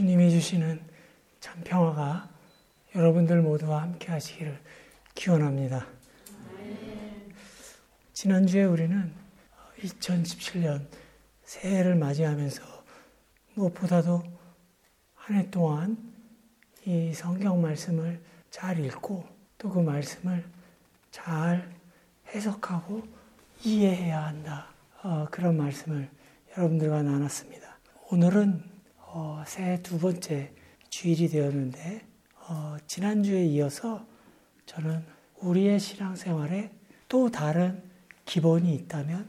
주님이 주시는 참 평화가 여러분들 모두와 함께 하시기를 기원합니다. 지난주에 우리는 2017년 새해를 맞이하면서 무엇보다도 한 해 동안 이 성경 말씀을 잘 읽고 또 그 말씀을 잘 해석하고 이해해야 한다. 어, 그런 말씀을 여러분들과 나눴습니다. 오늘은 어, 새해 두 번째 주일이 되었는데 어, 지난주에 이어서 저는 우리의 신앙생활에 또 다른 기본이 있다면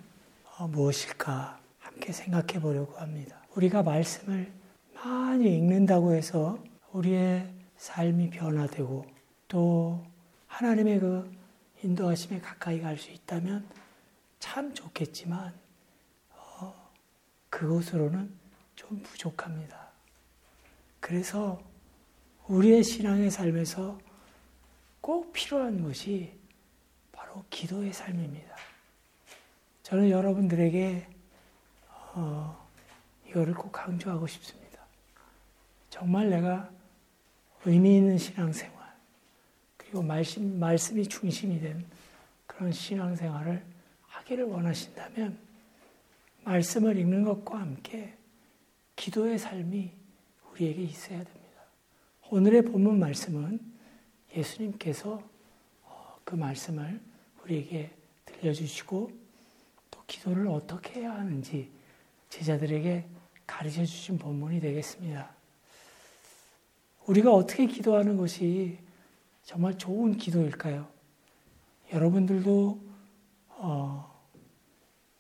어, 무엇일까 함께 생각해 보려고 합니다. 우리가 말씀을 많이 읽는다고 해서 우리의 삶이 변화되고 또 하나님의 그 인도하심에 가까이 갈 수 있다면 참 좋겠지만 어, 그것으로는 좀 부족합니다. 그래서 우리의 신앙의 삶에서 꼭 필요한 것이 바로 기도의 삶입니다. 저는 여러분들에게 어, 이거를 꼭 강조하고 싶습니다. 정말 내가 의미 있는 신앙생활, 그리고 말씀, 말씀이 중심이 된 그런 신앙생활을 하기를 원하신다면, 말씀을 읽는 것과 함께 기도의 삶이 우리에게 있어야 됩니다. 오늘의 본문 말씀은 예수님께서 어, 그 말씀을 우리에게 들려주시고 또 기도를 어떻게 해야 하는지 제자들에게 가르쳐 주신 본문이 되겠습니다. 우리가 어떻게 기도하는 것이 정말 좋은 기도일까요? 여러분들도 어,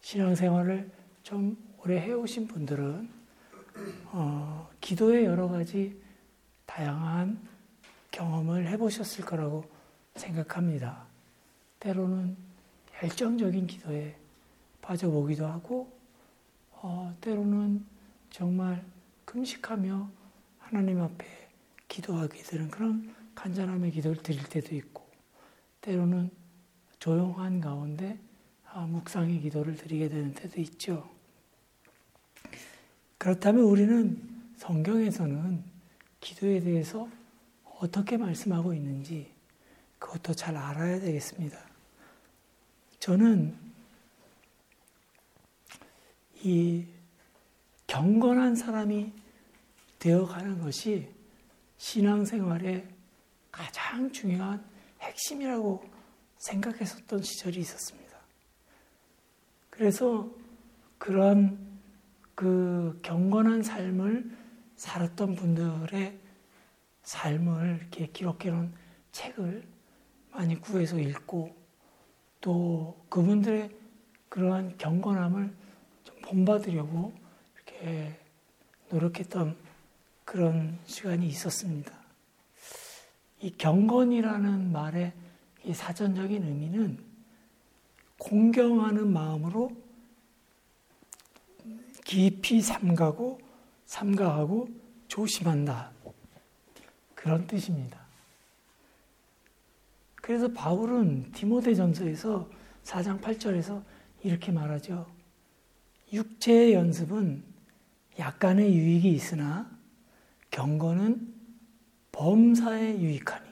신앙생활을 좀 오래 해오신 분들은 어, 기도의 여러 가지 다양한 경험을 해보셨을 거라고 생각합니다. 때로는 열정적인 기도에 빠져보기도 하고, 어, 때로는 정말 금식하며 하나님 앞에 기도하게 되는 그런 간절함의 기도를 드릴 때도 있고, 때로는 조용한 가운데 아, 묵상의 기도를 드리게 되는 때도 있죠. 그렇다면 우리는 성경에서는 기도에 대해서 어떻게 말씀하고 있는지 그것도 잘 알아야 되겠습니다. 저는 이 경건한 사람이 되어가는 것이 신앙생활의 가장 중요한 핵심이라고 생각했었던 시절이 있었습니다. 그래서 그런 그 경건한 삶을 살았던 분들의 삶을 이렇게 기록해 놓은 책을 많이 구해서 읽고 또 그분들의 그러한 경건함을 좀 본받으려고 이렇게 노력했던 그런 시간이 있었습니다. 이 경건이라는 말의 이 사전적인 의미는 공경하는 마음으로 깊이 삼가고 삼가하고 조심한다. 그런 뜻입니다. 그래서 바울은 디모데전서에서 4장 8절에서 이렇게 말하죠. 육체의 연습은 약간의 유익이 있으나 경건은 범사에 유익하니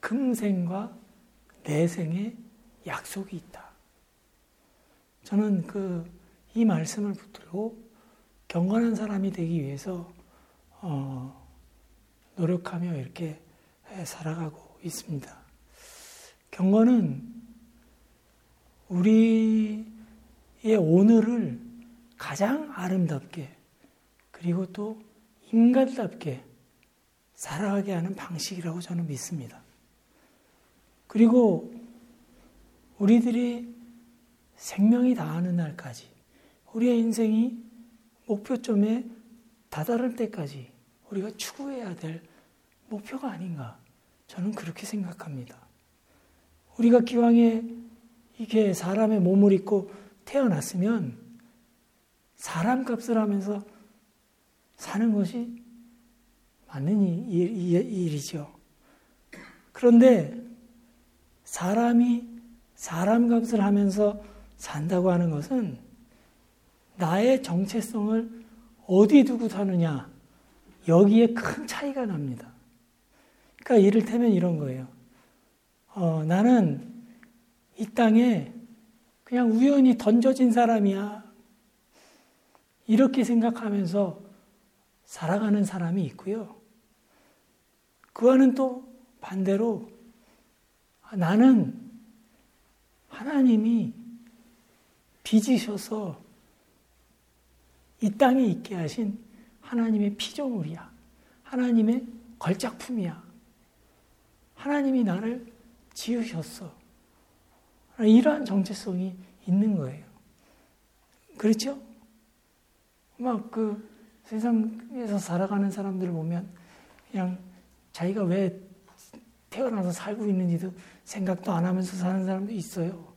금생과 내생에 약속이 있다. 저는 그 이 말씀을 붙들고 경건한 사람이 되기 위해서 어, 노력하며 이렇게 살아가고 있습니다. 경건은 우리의 오늘을 가장 아름답게 그리고 또 인간답게 살아가게 하는 방식이라고 저는 믿습니다. 그리고 우리들이 생명이 다하는 날까지 우리의 인생이 목표점에 다다를 때까지 우리가 추구해야 될 목표가 아닌가 저는 그렇게 생각합니다. 우리가 기왕에 이게 사람의 몸을 입고 태어났으면 사람 값을 하면서 사는 것이 맞는 일이죠. 그런데 사람이 사람 값을 하면서 산다고 하는 것은 나의 정체성을 어디 두고 사느냐 여기에 큰 차이가 납니다. 그러니까 이를테면 이런 거예요. 어, 나는 이 땅에 그냥 우연히 던져진 사람이야. 이렇게 생각하면서 살아가는 사람이 있고요. 그와는 또 반대로 아, 나는 하나님이 빚으셔서 이 땅에 있게 하신 하나님의 피조물이야. 하나님의 걸작품이야. 하나님이 나를 지으셨어. 이러한 정체성이 있는 거예요. 그렇죠? 막 그 세상에서 살아가는 사람들을 보면 그냥 자기가 왜 태어나서 살고 있는지도 생각도 안 하면서 사는 사람도 있어요.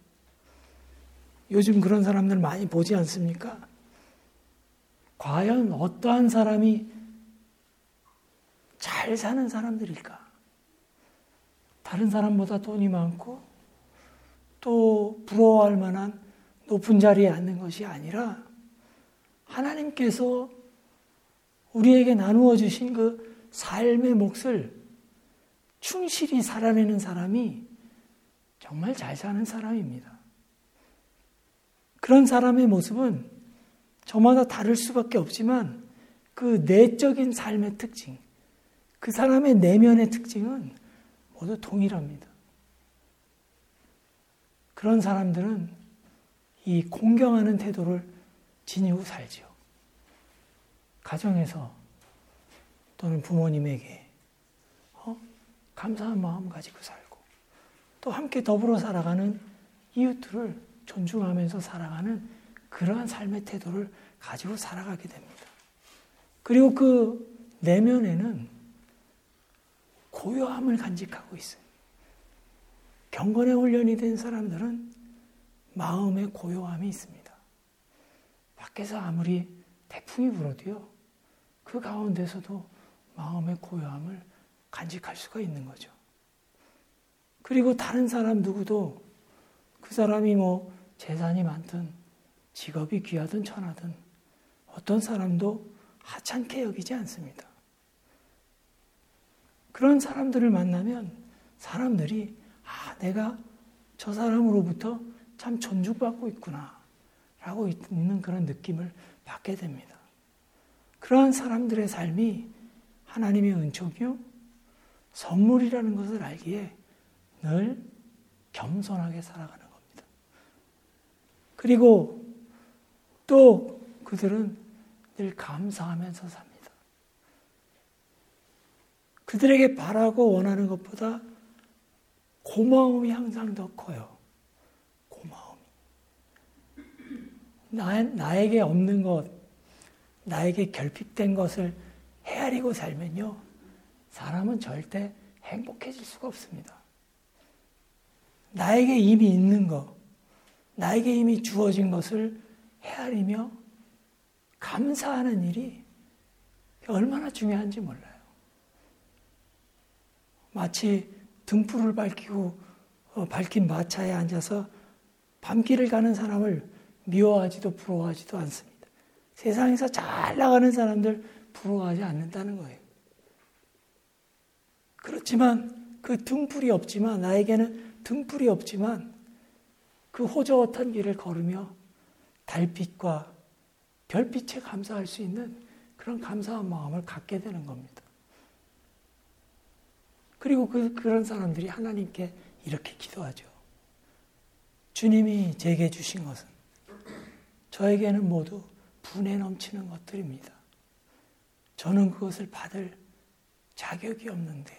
요즘 그런 사람들 많이 보지 않습니까? 과연 어떠한 사람이 잘 사는 사람들일까? 다른 사람보다 돈이 많고 또 부러워할 만한 높은 자리에 앉는 것이 아니라 하나님께서 우리에게 나누어 주신 그 삶의 몫을 충실히 살아내는 사람이 정말 잘 사는 사람입니다. 그런 사람의 모습은 저마다 다를 수밖에 없지만 그 내적인 삶의 특징, 그 사람의 내면의 특징은 모두 동일합니다. 그런 사람들은 이 공경하는 태도를 지니고 살지요. 가정에서 또는 부모님에게 어? 감사한 마음 가지고 살고 또 함께 더불어 살아가는 이웃들을 존중하면서 살아가는 그러한 삶의 태도를 가지고 살아가게 됩니다. 그리고 그 내면에는 고요함을 간직하고 있어요. 경건의 훈련이 된 사람들은 마음의 고요함이 있습니다. 밖에서 아무리 태풍이 불어도요, 그 가운데서도 마음의 고요함을 간직할 수가 있는 거죠. 그리고 다른 사람 누구도 그 사람이 뭐 재산이 많든 직업이 귀하든 천하든 어떤 사람도 하찮게 여기지 않습니다. 그런 사람들을 만나면 사람들이 아, 내가 저 사람으로부터 참 존중받고 있구나. 라고 있는 그런 느낌을 받게 됩니다. 그러한 사람들의 삶이 하나님의 은총이요, 선물이라는 것을 알기에 늘 겸손하게 살아가는 겁니다. 그리고 또 그들은 늘 감사하면서 삽니다. 그들에게 바라고 원하는 것보다 고마움이 항상 더 커요. 고마움이. 나, 나에게 없는 것, 나에게 결핍된 것을 헤아리고 살면요. 사람은 절대 행복해질 수가 없습니다. 나에게 이미 있는 것, 나에게 이미 주어진 것을 헤아리며 감사하는 일이 얼마나 중요한지 몰라요. 마치 등불을 밝히고 어, 밝힌 마차에 앉아서 밤길을 가는 사람을 미워하지도 부러워하지도 않습니다. 세상에서 잘 나가는 사람들 부러워하지 않는다는 거예요. 그렇지만 그 등불이 없지만 나에게는 등불이 없지만 그 호저헛한 길을 걸으며 달빛과 별빛에 감사할 수 있는 그런 감사한 마음을 갖게 되는 겁니다. 그리고 그, 그런 사람들이 하나님께 이렇게 기도하죠. 주님이 제게 주신 것은 저에게는 모두 분에 넘치는 것들입니다. 저는 그것을 받을 자격이 없는데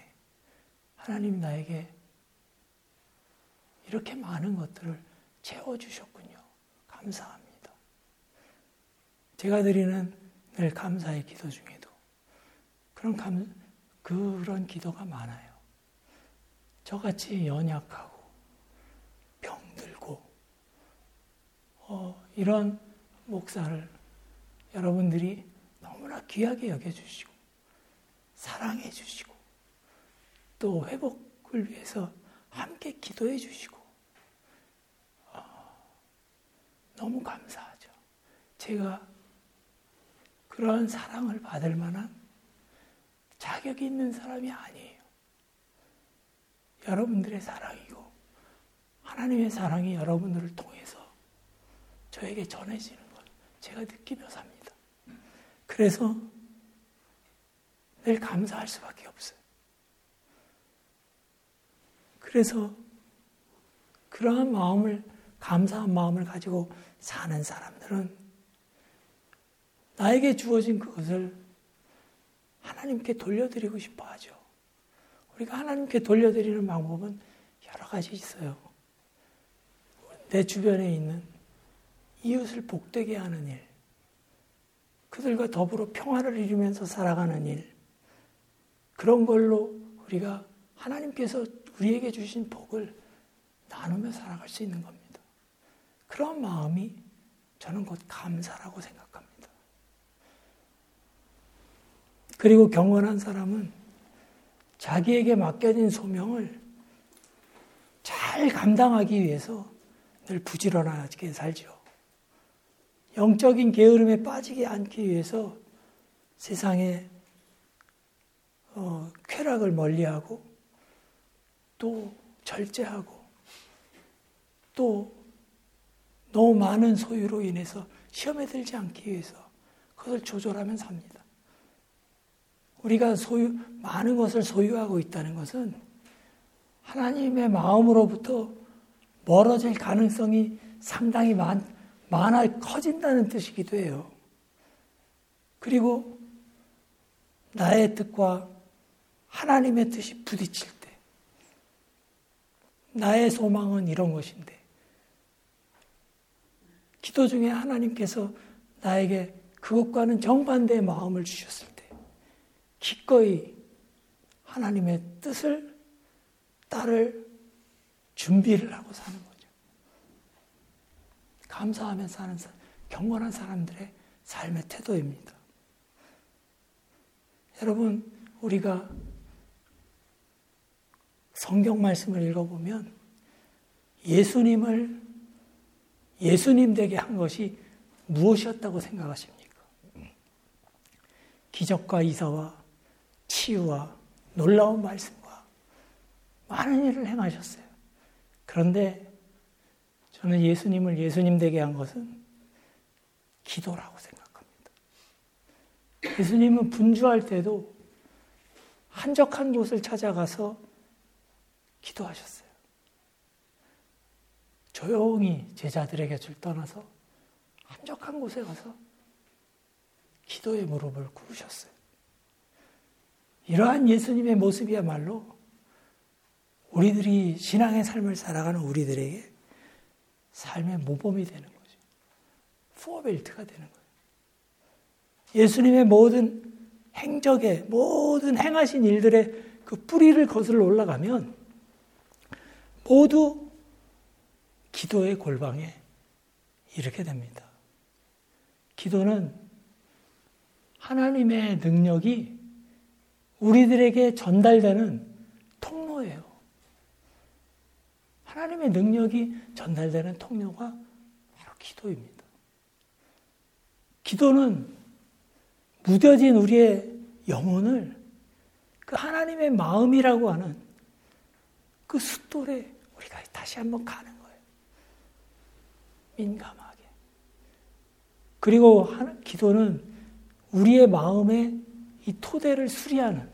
하나님 나에게 이렇게 많은 것들을 채워주셨군요. 감사합니다. 제가 드리는 늘 감사의 기도 중에도 그런 감, 그런 기도가 많아요. 저같이 연약하고 병들고 어, 이런 목사를 여러분들이 너무나 귀하게 여겨주시고 사랑해 주시고 또 회복을 위해서 함께 기도해 주시고 어, 너무 감사하죠. 제가 그러한 사랑을 받을 만한 자격이 있는 사람이 아니에요. 여러분들의 사랑이고 하나님의 사랑이 여러분들을 통해서 저에게 전해지는 걸 제가 느끼며 삽니다. 그래서 늘 감사할 수밖에 없어요. 그래서 그러한 마음을, 감사한 마음을 가지고 사는 사람들은 나에게 주어진 그것을 하나님께 돌려드리고 싶어 하죠. 우리가 하나님께 돌려드리는 방법은 여러 가지 있어요. 내 주변에 있는 이웃을 복되게 하는 일, 그들과 더불어 평화를 이루면서 살아가는 일, 그런 걸로 우리가 하나님께서 우리에게 주신 복을 나누며 살아갈 수 있는 겁니다. 그런 마음이 저는 곧 감사라고 생각합니다. 그리고 경건한 사람은 자기에게 맡겨진 소명을 잘 감당하기 위해서 늘 부지런하게 살죠. 영적인 게으름에 빠지지 않기 위해서 세상에 어, 쾌락을 멀리하고 또 절제하고 또 너무 많은 소유로 인해서 시험에 들지 않기 위해서 그것을 조절하면 삽니다. 우리가 소유, 많은 것을 소유하고 있다는 것은 하나님의 마음으로부터 멀어질 가능성이 상당히 많, 많아 커진다는 뜻이기도 해요. 그리고 나의 뜻과 하나님의 뜻이 부딪힐 때, 나의 소망은 이런 것인데, 기도 중에 하나님께서 나에게 그것과는 정반대의 마음을 주셨을 때, 기꺼이 하나님의 뜻을 따를 준비를 하고 사는 거죠. 감사하며 사는 경건한 사람들의 삶의 태도입니다. 여러분, 우리가 성경 말씀을 읽어보면 예수님을 예수님 되게 한 것이 무엇이었다고 생각하십니까? 기적과 이사와 치유와 놀라운 말씀과 많은 일을 행하셨어요. 그런데 저는 예수님을 예수님 되게 한 것은 기도라고 생각합니다. 예수님은 분주할 때도 한적한 곳을 찾아가서 기도하셨어요. 조용히 제자들에게 줄 떠나서 한적한 곳에 가서 기도의 무릎을 꿇으셨어요. 이러한 예수님의 모습이야말로 우리들이 신앙의 삶을 살아가는 우리들에게 삶의 모범이 되는 거죠. 포벨트가 되는 거예요. 예수님의 모든 행적의 모든 행하신 일들의 그 뿌리를 거슬러 올라가면 모두 기도의 골방에 이렇게 됩니다. 기도는 하나님의 능력이 우리들에게 전달되는 통로예요. 하나님의 능력이 전달되는 통로가 바로 기도입니다. 기도는 무뎌진 우리의 영혼을 그 하나님의 마음이라고 하는 그 숫돌에 우리가 다시 한번 가는 거예요. 민감하게. 그리고 기도는 우리의 마음의 이 토대를 수리하는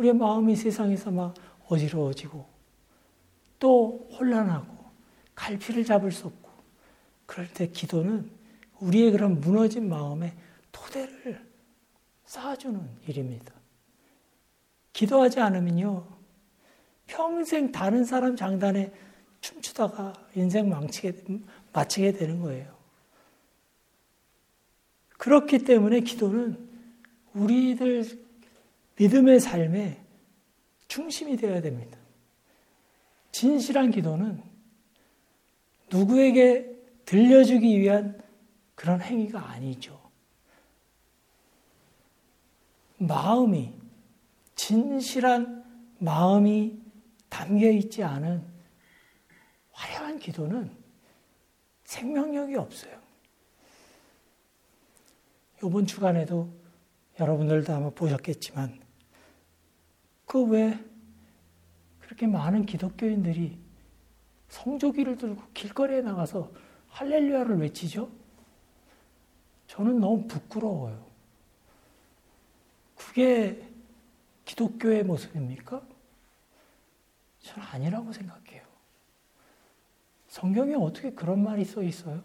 우리의 마음이 세상에서 막 어지러워지고 또 혼란하고 갈피를 잡을 수 없고 그럴 때 기도는 우리의 그런 무너진 마음의 토대를 쌓아주는 일입니다. 기도하지 않으면요, 평생 다른 사람 장단에 춤추다가 인생 망치게, 마치게 되는 거예요. 그렇기 때문에 기도는 우리들 믿음의 삶의 중심이 되어야 됩니다. 진실한 기도는 누구에게 들려주기 위한 그런 행위가 아니죠. 마음이, 진실한 마음이 담겨 있지 않은 화려한 기도는 생명력이 없어요. 이번 주간에도 여러분들도 아마 보셨겠지만 그 왜 그렇게 많은 기독교인들이 성조기를 들고 길거리에 나가서 할렐루야를 외치죠? 저는 너무 부끄러워요. 그게 기독교의 모습입니까? 저는 아니라고 생각해요. 성경에 어떻게 그런 말이 써 있어요?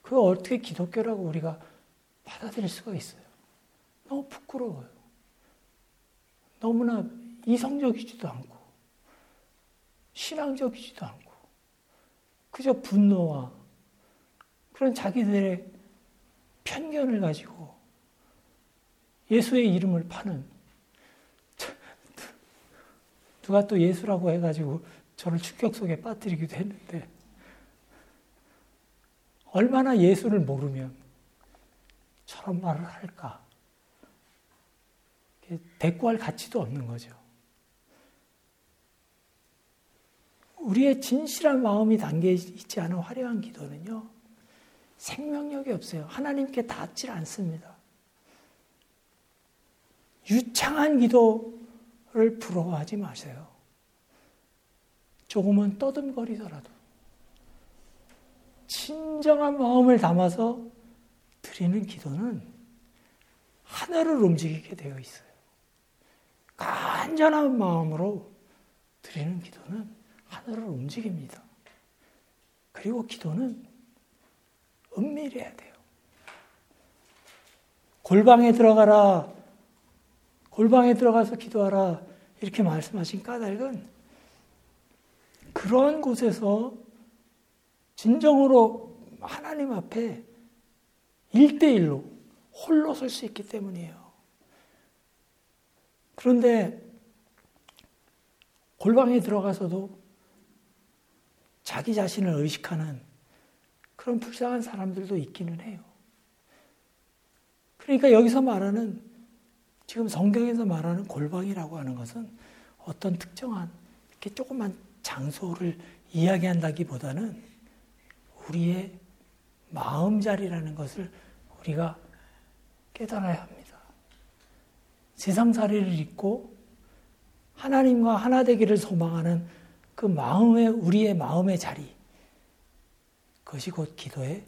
그거 어떻게 기독교라고 우리가 받아들일 수가 있어요? 너무 부끄러워요. 너무나 이성적이지도 않고, 신앙적이지도 않고, 그저 분노와 그런 자기들의 편견을 가지고 예수의 이름을 파는 누가 또 예수라고 해가지고 저를 충격 속에 빠뜨리기도 했는데 얼마나 예수를 모르면 저런 말을 할까? 대꾸할 가치도 없는 거죠. 우리의 진실한 마음이 담겨 있지 않은 화려한 기도는요, 생명력이 없어요. 하나님께 닿질 않습니다. 유창한 기도를 부러워하지 마세요. 조금은 떠듬거리더라도 진정한 마음을 담아서 드리는 기도는 하늘을 움직이게 되어 있어요. 간절한 마음으로 드리는 기도는 하늘을 움직입니다. 그리고 기도는 은밀해야 돼요. 골방에 들어가라. 골방에 들어가서 기도하라. 이렇게 말씀하신 까닭은 그런 곳에서 진정으로 하나님 앞에 일대일로 홀로 설 수 있기 때문이에요. 그런데 골방에 들어가서도 자기 자신을 의식하는 그런 불쌍한 사람들도 있기는 해요. 그러니까 여기서 말하는 지금 성경에서 말하는 골방이라고 하는 것은 어떤 특정한 이렇게 조그만 장소를 이야기한다기보다는 우리의 마음 자리라는 것을 우리가 깨달아야 합니다. 세상살이를 잊고 하나님과 하나 되기를 소망하는 그 마음의 우리의 마음의 자리 그것이 곧 기도의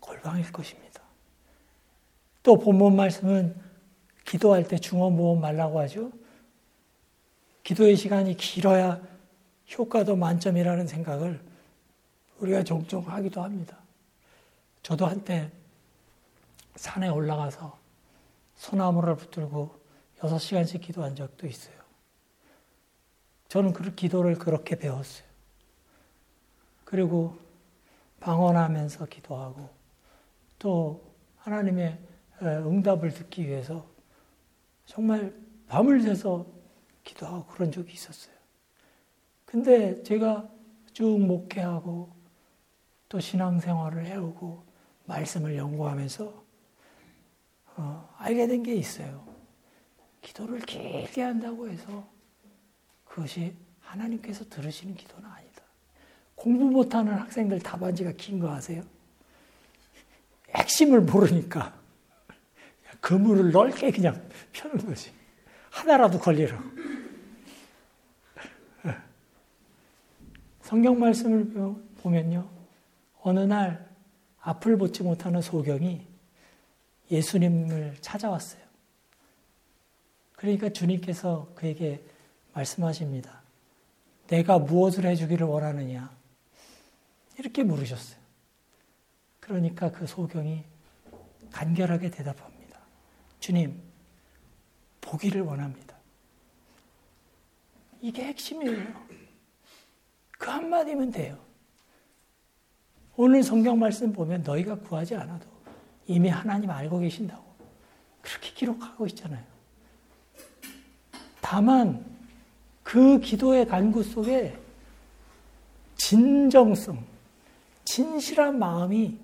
골방일 것입니다. 또 본문 말씀은 기도할 때 중원 모험 말라고 하죠. 기도의 시간이 길어야 효과도 만점이라는 생각을 우리가 종종 하기도 합니다. 저도 한때 산에 올라가서 소나무를 붙들고 6시간씩 기도한 적도 있어요. 저는 그 기도를 그렇게 배웠어요. 그리고 방언하면서 기도하고 또 하나님의 응답을 듣기 위해서 정말 밤을 새서 기도하고 그런 적이 있었어요. 근데 제가 쭉 목회하고 또 신앙생활을 해오고 말씀을 연구하면서 어, 알게 된 게 있어요. 기도를 길게 한다고 해서 그것이 하나님께서 들으시는 기도는 아니다. 공부 못하는 학생들 답안지가 긴 거 아세요? 핵심을 모르니까 그물을 넓게 그냥 펴는 거지. 하나라도 걸리라고. 성경 말씀을 보면요. 어느 날 앞을 보지 못하는 소경이 예수님을 찾아왔어요. 그러니까 주님께서 그에게 말씀하십니다. 내가 무엇을 해주기를 원하느냐? 이렇게 물으셨어요. 그러니까 그 소경이 간결하게 대답합니다. 주님, 보기를 원합니다. 이게 핵심이에요. 그 한마디면 돼요. 오늘 성경 말씀 보면 너희가 구하지 않아도 이미 하나님 알고 계신다고. 그렇게 기록하고 있잖아요. 다만 그 기도의 간구 속에 진정성, 진실한 마음이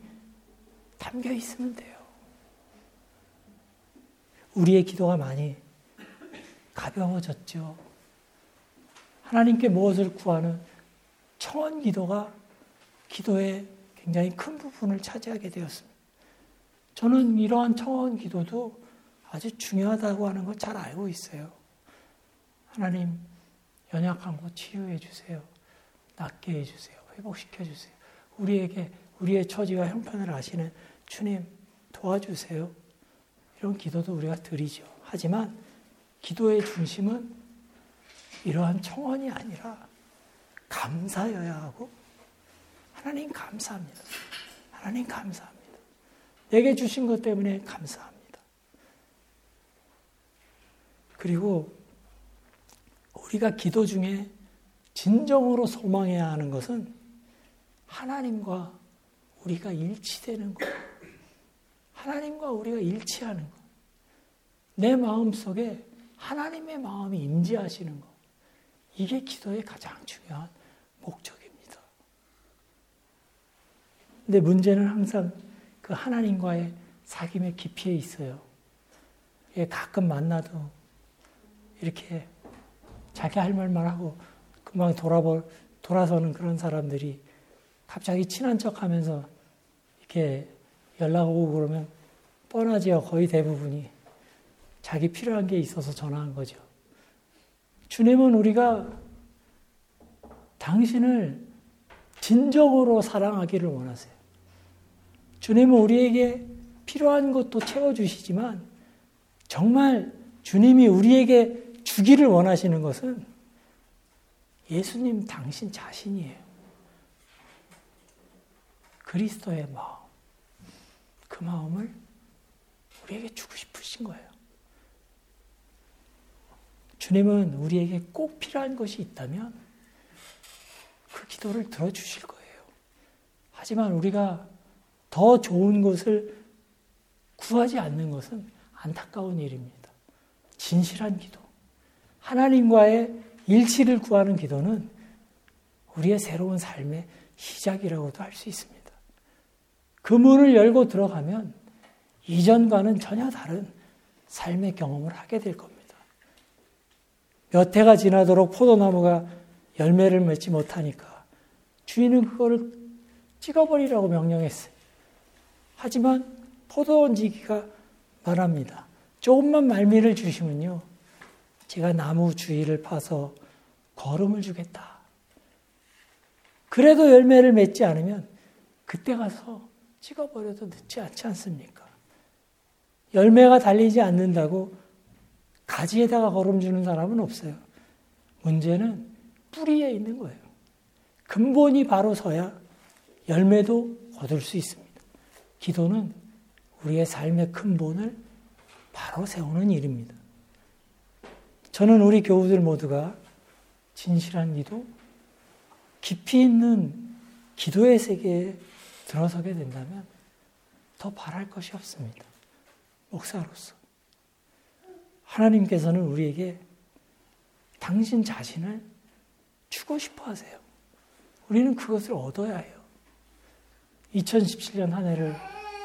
담겨 있으면 돼요. 우리의 기도가 많이 가벼워졌죠. 하나님께 무엇을 구하는 청원 기도가 기도의 굉장히 큰 부분을 차지하게 되었습니다. 저는 이러한 청원 기도도 아주 중요하다고 하는 거잘 알고 있어요. 하나님, 연약한 곳 치유해 주세요. 낫게 해 주세요. 회복시켜 주세요. 우리에게 우리의 처지와 형편을 아시는 주님 도와주세요. 이런 기도도 우리가 드리죠. 하지만 기도의 중심은 이러한 청원이 아니라 감사여야 하고 하나님 감사합니다. 하나님 감사합니다. 내게 주신 것 때문에 감사합니다. 그리고 우리가 기도 중에 진정으로 소망해야 하는 것은 하나님과 우리가 일치되는 것. 하나님과 우리가 일치하는 것. 내 마음 속에 하나님의 마음이 임재하시는 것. 이게 기도의 가장 중요한 목적입니다. 근데 문제는 항상 그 하나님과의 사귐의 깊이에 있어요. 가끔 만나도 이렇게 자기 할 말만 하고 금방 돌아볼, 돌아서는 그런 사람들이 갑자기 친한 척 하면서 이렇게 연락 오고 그러면 뻔하지요. 거의 대부분이. 자기 필요한 게 있어서 전화한 거죠. 주님은 우리가 당신을 진정으로 사랑하기를 원하세요. 주님은 우리에게 필요한 것도 채워주시지만 정말 주님이 우리에게 주기를 원하시는 것은 예수님 당신 자신이에요. 그리스도의 마음. 그 마음을 우리에게 주고 싶으신 거예요. 주님은 우리에게 꼭 필요한 것이 있다면 그 기도를 들어주실 거예요. 하지만 우리가 더 좋은 것을 구하지 않는 것은 안타까운 일입니다. 진실한 기도. 하나님과의 일치를 구하는 기도는 우리의 새로운 삶의 시작이라고도 할 수 있습니다. 그 문을 열고 들어가면 이전과는 전혀 다른 삶의 경험을 하게 될 겁니다. 몇 해가 지나도록 포도나무가 열매를 맺지 못하니까 주인은 그거를 찍어버리라고 명령했어요. 하지만 포도원 지기가 말합니다. 조금만 말미를 주시면요. 제가 나무 주위를 파서 거름을 주겠다. 그래도 열매를 맺지 않으면 그때 가서 찍어버려도 늦지 않지 않습니까? 열매가 달리지 않는다고 가지에다가 걸음 주는 사람은 없어요. 문제는 뿌리에 있는 거예요. 근본이 바로 서야 열매도 거둘 수 있습니다. 기도는 우리의 삶의 근본을 바로 세우는 일입니다. 저는 우리 교우들 모두가 진실한 기도, 깊이 있는 기도의 세계에 들어서게 된다면 더 바랄 것이 없습니다. 목사로서. 하나님께서는 우리에게 당신 자신을 주고 싶어 하세요. 우리는 그것을 얻어야 해요. 2017년 한 해를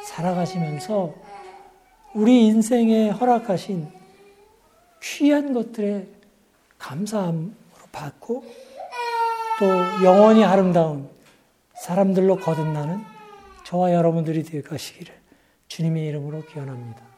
살아가시면서 우리 인생에 허락하신 귀한 것들에 감사함으로 받고 또 영원히 아름다운 사람들로 거듭나는 저와 여러분들이 되가시기를 주님의 이름으로 기원합니다.